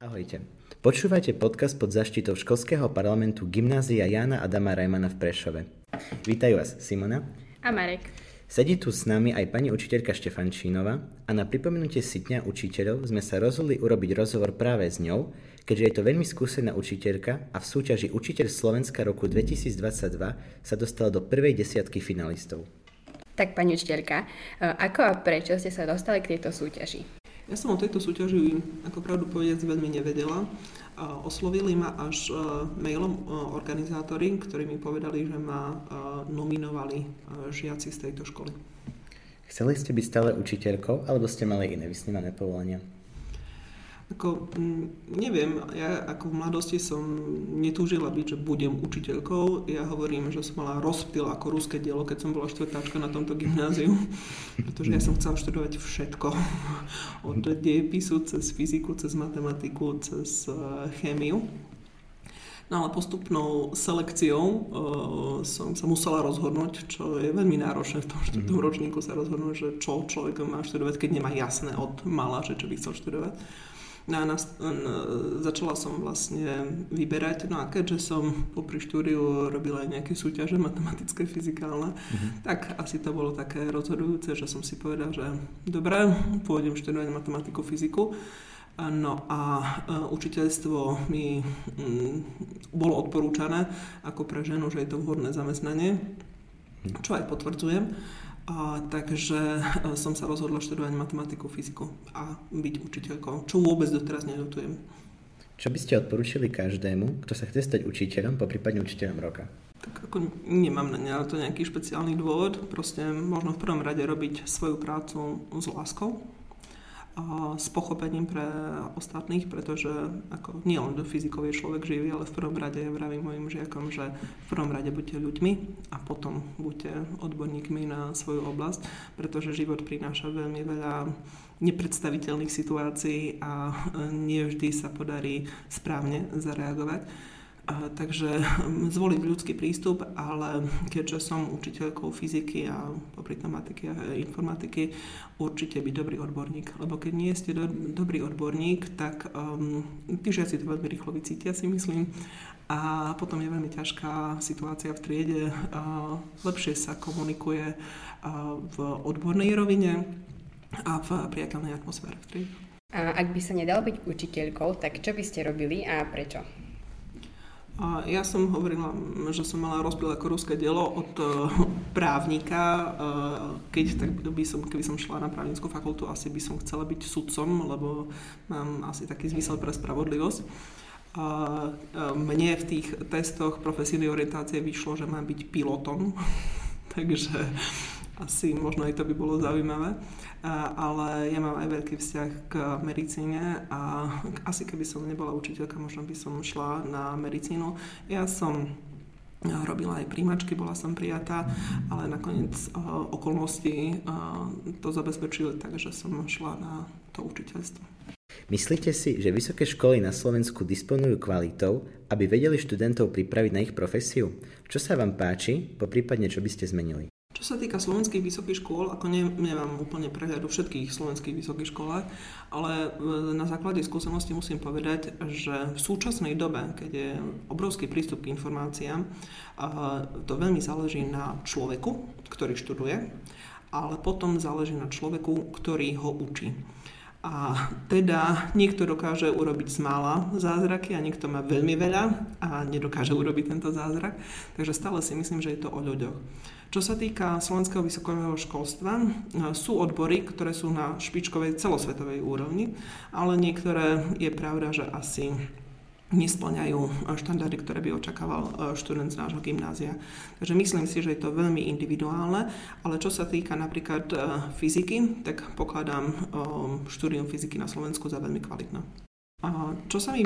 Ahojte. Počúvajte podcast pod zaštitou školského parlamentu Gymnázia Jána Adama Rajmana v Prešove. Vítajú vás Simona a Marek. Sedí tu s nami aj pani učiteľka Štefančínova a na pripomenutie sitňa učiteľov sme sa rozhodli urobiť rozhovor práve s ňou, keďže je to veľmi skúsená učiteľka a v súťaži Učiteľ Slovenska roku 2022 sa dostala do prvej desiatky finalistov. Tak pani učiteľka, ako a prečo ste sa dostali k tejto súťaži? Ja som o tejto súťaži, ako pravdu povedať, veľmi nevedela. Oslovili ma až e, mailom e, organizátori, ktorí mi povedali, že ma e, nominovali žiaci z tejto školy. Chceli ste byť stále učiteľkou, alebo ste mali iné vysnívané povolania? Ako, mm, neviem, ja ako v mladosti som netúžila byť, že budem učiteľkou. Ja hovorím, že som mala rozptyl ako ruské dielo, keď som bola štvrtáčka na tomto gymnáziu, pretože ja som chcela študovať všetko. Od dejepisu cez fyziku, cez matematiku, cez uh, chémiu. No ale postupnou selekciou uh, som sa musela rozhodnúť, čo je veľmi náročné v tom štvrtom mm-hmm. ročníku sa rozhodnúť, že čo človek má študovať, keď nemá jasné od mala, že čo by chcel študovať. No a nas, začala som vlastne vyberať, no a keďže som popri štúdiu robila aj nejaké súťaže matematické, fyzikálne, mm-hmm. tak asi to bolo také rozhodujúce, že som si povedala, že dobre, pôjdem študovať matematiku, fyziku. No a učiteľstvo mi mm, bolo odporúčané ako pre ženu, že je to vhodné zamestnanie, mhm. čo aj potvrdzujem. A, takže e, som sa rozhodla študovať matematiku, fyziku a byť učiteľkou, čo vôbec doteraz nedotujem. Čo by ste odporúčili každému, kto sa chce stať učiteľom, po prípadne učiteľom roka? Tak ako nemám na to nejaký špeciálny dôvod, proste možno v prvom rade robiť svoju prácu s láskou, s pochopením pre ostatných, pretože ako nielen do fyzikov je človek živý, ale v prvom rade vravím mojim žiakom, že v prvom rade buďte ľuďmi a potom buďte odborníkmi na svoju oblasť, pretože život prináša veľmi veľa nepredstaviteľných situácií a nie vždy sa podarí správne zareagovať. Takže zvoliť ľudský prístup, ale keďže som učiteľkou fyziky a popri matiky a informatiky, určite byť dobrý odborník. Lebo keď nie ste do, dobrý odborník, tak um, tí žiaci to veľmi rýchlo vycítia, si myslím. A potom je veľmi ťažká situácia v triede. A lepšie sa komunikuje v odbornej rovine a v priateľnej atmosfére v triede. A ak by sa nedalo byť učiteľkou, tak čo by ste robili a prečo? A ja som hovorila, že som mala rozpil ako ruské dielo od uh, právnika. Uh, keď tak by som, keby som šla na právnickú fakultu, asi by som chcela byť sudcom, lebo mám asi taký zmysel pre spravodlivosť. A uh, mne v tých testoch profesijnej orientácie vyšlo, že mám byť pilotom, takže asi možno aj to by bolo zaujímavé ale ja mám aj veľký vzťah k medicíne a asi keby som nebola učiteľka, možno by som šla na medicínu. Ja som robila aj príjmačky, bola som prijatá, ale nakoniec uh, okolnosti uh, to zabezpečili, takže som šla na to učiteľstvo. Myslíte si, že vysoké školy na Slovensku disponujú kvalitou, aby vedeli študentov pripraviť na ich profesiu? Čo sa vám páči, po prípadne čo by ste zmenili? Čo sa týka slovenských vysokých škôl, ako ne, nemám úplne prehľad o všetkých slovenských vysokých školách, ale e, na základe skúsenosti musím povedať, že v súčasnej dobe, keď je obrovský prístup k informáciám, to veľmi záleží na človeku, ktorý študuje, ale potom záleží na človeku, ktorý ho učí. A teda niekto dokáže urobiť z mála zázraky a niekto má veľmi veľa a nedokáže urobiť tento zázrak. Takže stále si myslím, že je to o ľuďoch. Čo sa týka slovenského vysokého školstva, sú odbory, ktoré sú na špičkovej celosvetovej úrovni, ale niektoré je pravda, že asi nesplňajú štandardy, ktoré by očakával e, študent z nášho gymnázia. Takže myslím si, že je to veľmi individuálne, ale čo sa týka napríklad e, fyziky, tak pokladám e, štúdium fyziky na Slovensku za veľmi kvalitné. Čo sa mi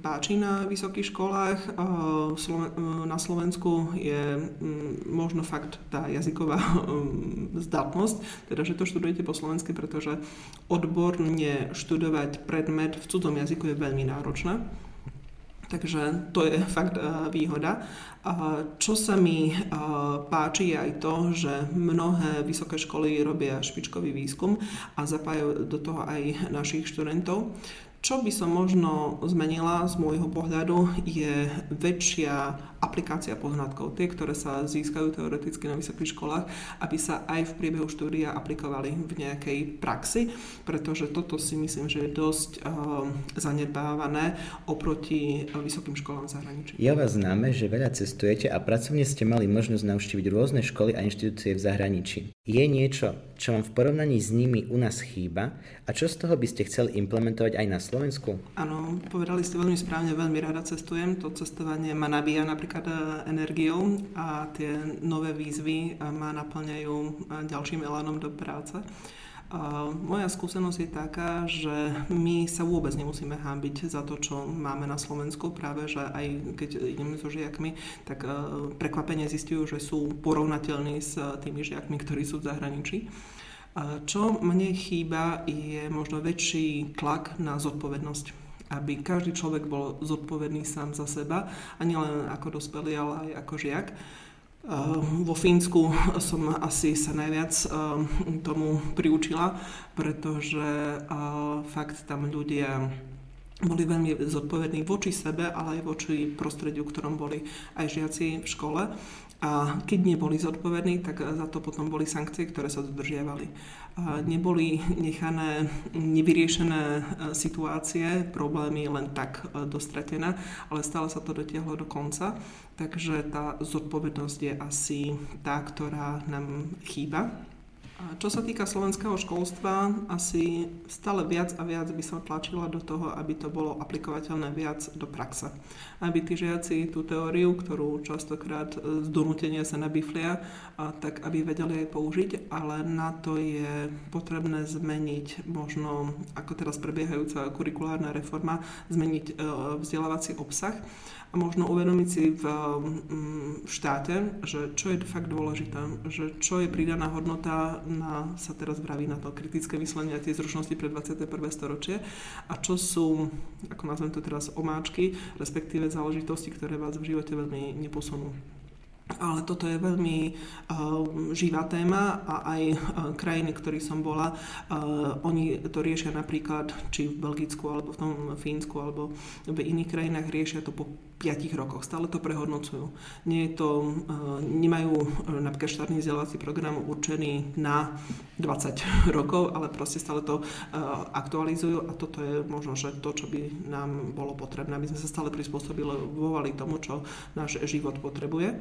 páči na vysokých školách na Slovensku je možno fakt tá jazyková zdatnosť, teda že to študujete po slovensky, pretože odborne študovať predmet v cudzom jazyku je veľmi náročné Takže to je fakt uh, výhoda. Čo sa mi uh, páči je aj to, že mnohé vysoké školy robia špičkový výskum a zapájajú do toho aj našich študentov Čo by som možno zmenila z môjho pohľadu je väčšia aplikácia poznatkov, tie, ktoré sa získajú teoreticky na vysokých školách, aby sa aj v priebehu štúdia aplikovali v nejakej praxi, pretože toto si myslím, že je dosť uh, zanedbávané oproti vysokým školám v zahraničí. Je o vás známe, že veľa cestujete a pracovne ste mali možnosť navštíviť rôzne školy a inštitúcie v zahraničí. Je niečo, čo vám v porovnaní s nimi u nás chýba a čo z toho by ste chceli implementovať aj na Slovensku? Áno, povedali ste veľmi správne, veľmi rada cestujem. To cestovanie ma nabíja napríklad e, energiou a tie nové výzvy e, ma naplňajú e, ďalším elánom do práce. Moja skúsenosť je taká, že my sa vôbec nemusíme hábiť za to, čo máme na Slovensku. Práve, že aj keď ideme so žiakmi, tak prekvapene zistujú, že sú porovnateľní s tými žiakmi, ktorí sú v zahraničí. Čo mne chýba je možno väčší tlak na zodpovednosť aby každý človek bol zodpovedný sám za seba a nielen ako dospelý, ale aj ako žiak. Ehm, vo Fínsku som asi sa najviac ehm, tomu priučila, pretože fakt tam ľudia boli veľmi zodpovední voči sebe, ale aj voči prostrediu, v ktorom boli aj žiaci v škole. A keď neboli zodpovední, tak za to potom boli sankcie, ktoré sa dodržiavali. Neboli nechané nevyriešené e, situácie, problémy len tak e, dostratené, ale stále sa to dotiahlo do konca. Takže tá zodpovednosť je asi tá, ktorá nám chýba čo sa týka slovenského školstva, asi stále viac a viac by som tlačila do toho, aby to bolo aplikovateľné viac do praxe. Aby tí žiaci tú teóriu, ktorú častokrát z donútenia sa nabiflia, tak aby vedeli aj použiť, ale na to je potrebné zmeniť možno, ako teraz prebiehajúca kurikulárna reforma, zmeniť e, vzdelávací obsah a možno uvedomiť si v, mm, štáte, že čo je fakt dôležité, že čo je pridaná hodnota na, sa teraz vraví na to kritické myslenie a tie zručnosti pre 21. storočie a čo sú, ako nazvem to teraz, omáčky, respektíve záležitosti, ktoré vás v živote veľmi neposunú. Ale toto je veľmi uh, živá téma a aj uh, krajiny, ktorých som bola, uh, oni to riešia napríklad či v Belgicku, alebo v tom Fínsku, alebo v iných krajinách riešia to po 5 rokoch. Stále to prehodnocujú. Nie je to, uh, nemajú uh, napríklad štátny vzdelávací program určený na 20 rokov, ale proste stále to uh, aktualizujú a toto je možno, že to, čo by nám bolo potrebné, aby sme sa stále prispôsobili tomu, čo náš život potrebuje.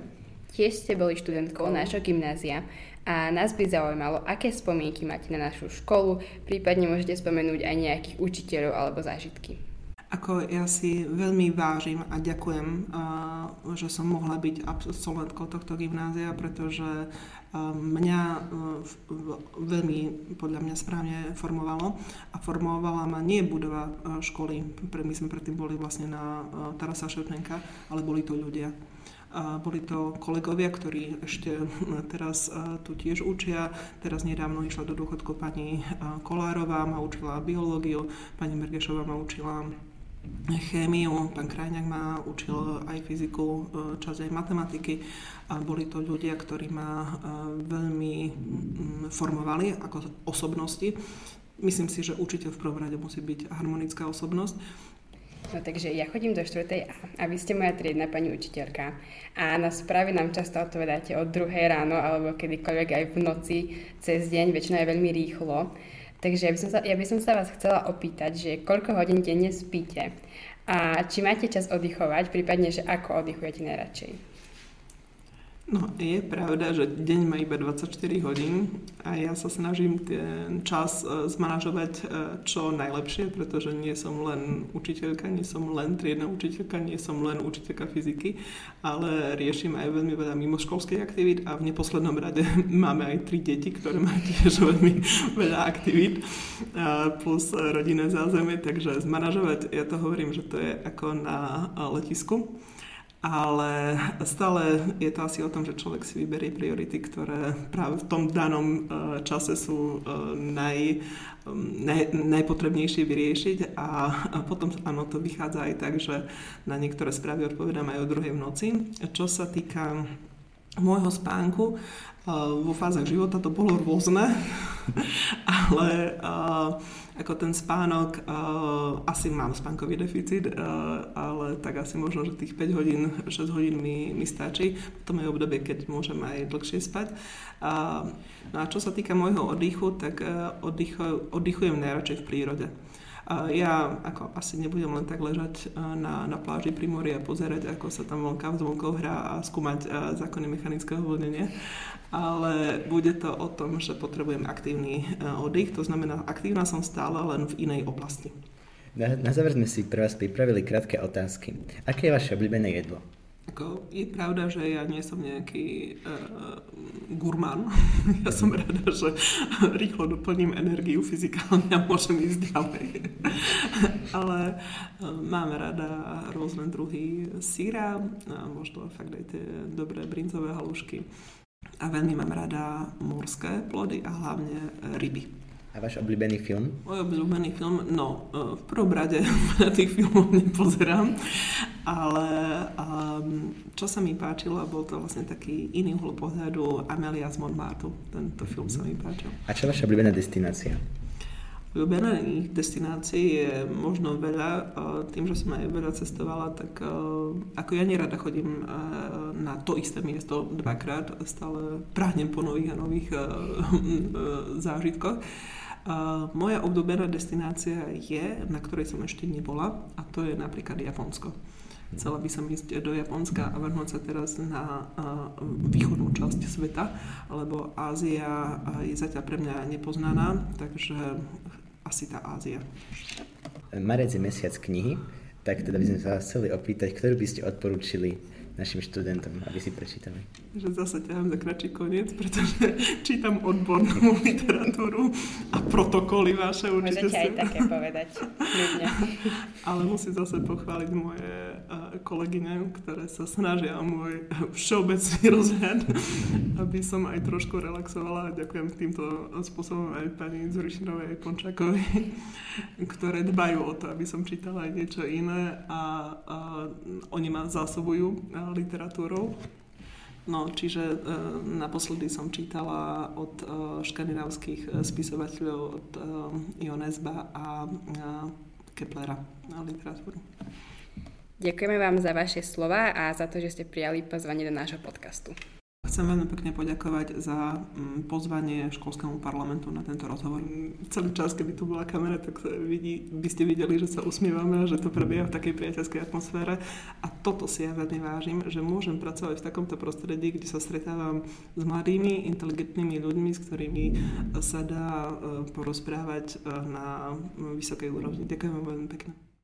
Tiež ste boli študentkou nášho gymnázia a nás by zaujímalo, aké spomienky máte na našu školu, prípadne môžete spomenúť aj nejakých učiteľov alebo zážitky. Ako ja si veľmi vážim a ďakujem, že som mohla byť absolventkou tohto gymnázia, pretože mňa veľmi podľa mňa správne formovalo a formovala ma nie budova školy, my sme predtým boli vlastne na Tarasa Ševčenka, ale boli to ľudia. Boli to kolegovia, ktorí ešte teraz tu tiež učia. Teraz nedávno išla do dôchodku pani Kolárová, ma učila biológiu, pani Mergešová ma učila chémiu, pán Krajňák ma učil aj fyziku, e, časť aj matematiky a boli to ľudia, ktorí ma e, veľmi formovali ako osobnosti. Myslím si, že učiteľ v prvom rade musí byť harmonická osobnosť No takže ja chodím do 4. A vy ste moja triedna pani učiteľka. A na správy nám často odpovedáte od druhej ráno alebo kedykoľvek aj v noci cez deň, väčšinou je veľmi rýchlo. Takže ja by, som sa, ja by som sa vás chcela opýtať, že koľko hodín denne spíte a či máte čas oddychovať, prípadne, že ako oddychujete najradšej. No, je pravda, že deň má iba 24 hodín a ja sa snažím ten čas e, zmanažovať e, čo najlepšie, pretože nie som len učiteľka, nie som len triedna učiteľka, nie som len učiteľka fyziky, ale riešim aj veľmi veľa mimoškolských aktivít a v neposlednom rade máme aj tri deti, ktoré majú tiež veľmi veľa aktivít plus rodinné zázemie, takže zmanažovať, ja to hovorím, že to je ako na letisku ale stále je to asi o tom, že človek si vyberie priority, ktoré práve v tom danom e, čase sú e, naj, naj, najpotrebnejšie vyriešiť a, potom áno, to vychádza aj tak, že na niektoré správy odpovedám aj o druhej v noci. Čo sa týka môjho spánku, e, vo fázach života to bolo rôzne ale uh, ako ten spánok, uh, asi mám spánkový deficit, ale tak asi možno, že tých 5 hodín, 6 hodín mi, mi stačí. Potom je obdobie, keď môžem aj dlhšie spať. No a čo sa týka môjho oddychu, tak oddychu, oddychujem najradšej v prírode. Ja ako asi nebudem len tak ležať na, na pláži pri mori a pozerať, ako sa tam vonka v zvonkou hrá a skúmať zákony mechanického vlnenia, ale bude to o tom, že potrebujem aktívny oddych, to znamená, aktívna som stále len v inej oblasti. Na, na záver sme si pre vás pripravili krátke otázky. Aké je vaše obľúbené jedlo? Ako, je pravda, že ja nie som nejaký uh, gurmán. ja som rada, že rýchlo doplním energiu fyzikálne a môžem ísť ďalej. Ale uh, mám rada rôzne druhy síra, a možno fakt aj tie dobré brincové halušky. A veľmi mám rada morské plody a hlavne ryby. A váš obľúbený film? Môj obľúbený film? No, e, v prvom rade na tých filmov nepozerám, ale um, čo sa mi páčilo, bol to vlastne taký iný uhol pohľadu Amelia z Montmartu. Tento film sa mi páčil. A čo je vaša obľúbená destinácia? Vyoberaných destinácií je možno veľa. E, tým, že som aj veľa cestovala, tak e, ako ja nerada chodím na to isté miesto dvakrát, stále prahnem po nových a nových zážitkoch. Moja obľúbená destinácia je, na ktorej som ešte nebola, a to je napríklad Japonsko. Chcela by som ísť do Japonska a vrhnúť sa teraz na východnú časť sveta, lebo Ázia je zatiaľ pre mňa nepoznaná, takže asi tá Ázia. Marec je mesiac knihy, tak teda by sme sa chceli opýtať, ktorú by ste odporúčili našim študentom, aby si prečítali. Že zase ťahám za kračí koniec, pretože čítam odbornú literatúru a protokoly vaše určite. Môžete aj také povedať, Ale musím zase pochváliť moje kolegyne, ktoré sa snažia o môj všeobecný rozhľad, aby som aj trošku relaxovala. Ďakujem týmto spôsobom aj pani Zurišinovej Pončakovej, ktoré dbajú o to, aby som čítala aj niečo iné a, a oni ma zásobujú literatúrou. No, čiže e, naposledy som čítala od e, škandinávskych e, spisovateľov, od e, Ionesba a e, Keplera na literatúru. Ďakujeme vám za vaše slova a za to, že ste prijali pozvanie do nášho podcastu. Chcem veľmi pekne poďakovať za mm, pozvanie školskému parlamentu na tento rozhovor. Celý čas, keby tu bola kamera, tak vidí, by ste videli, že sa usmievame a že to prebieha v takej priateľskej atmosfére. A toto si ja veľmi vážim, že môžem pracovať v takomto prostredí, kde sa stretávam s mladými, inteligentnými ľuďmi, s ktorými sa dá e, porozprávať e, na vysokej úrovni. Ďakujem veľmi pekne.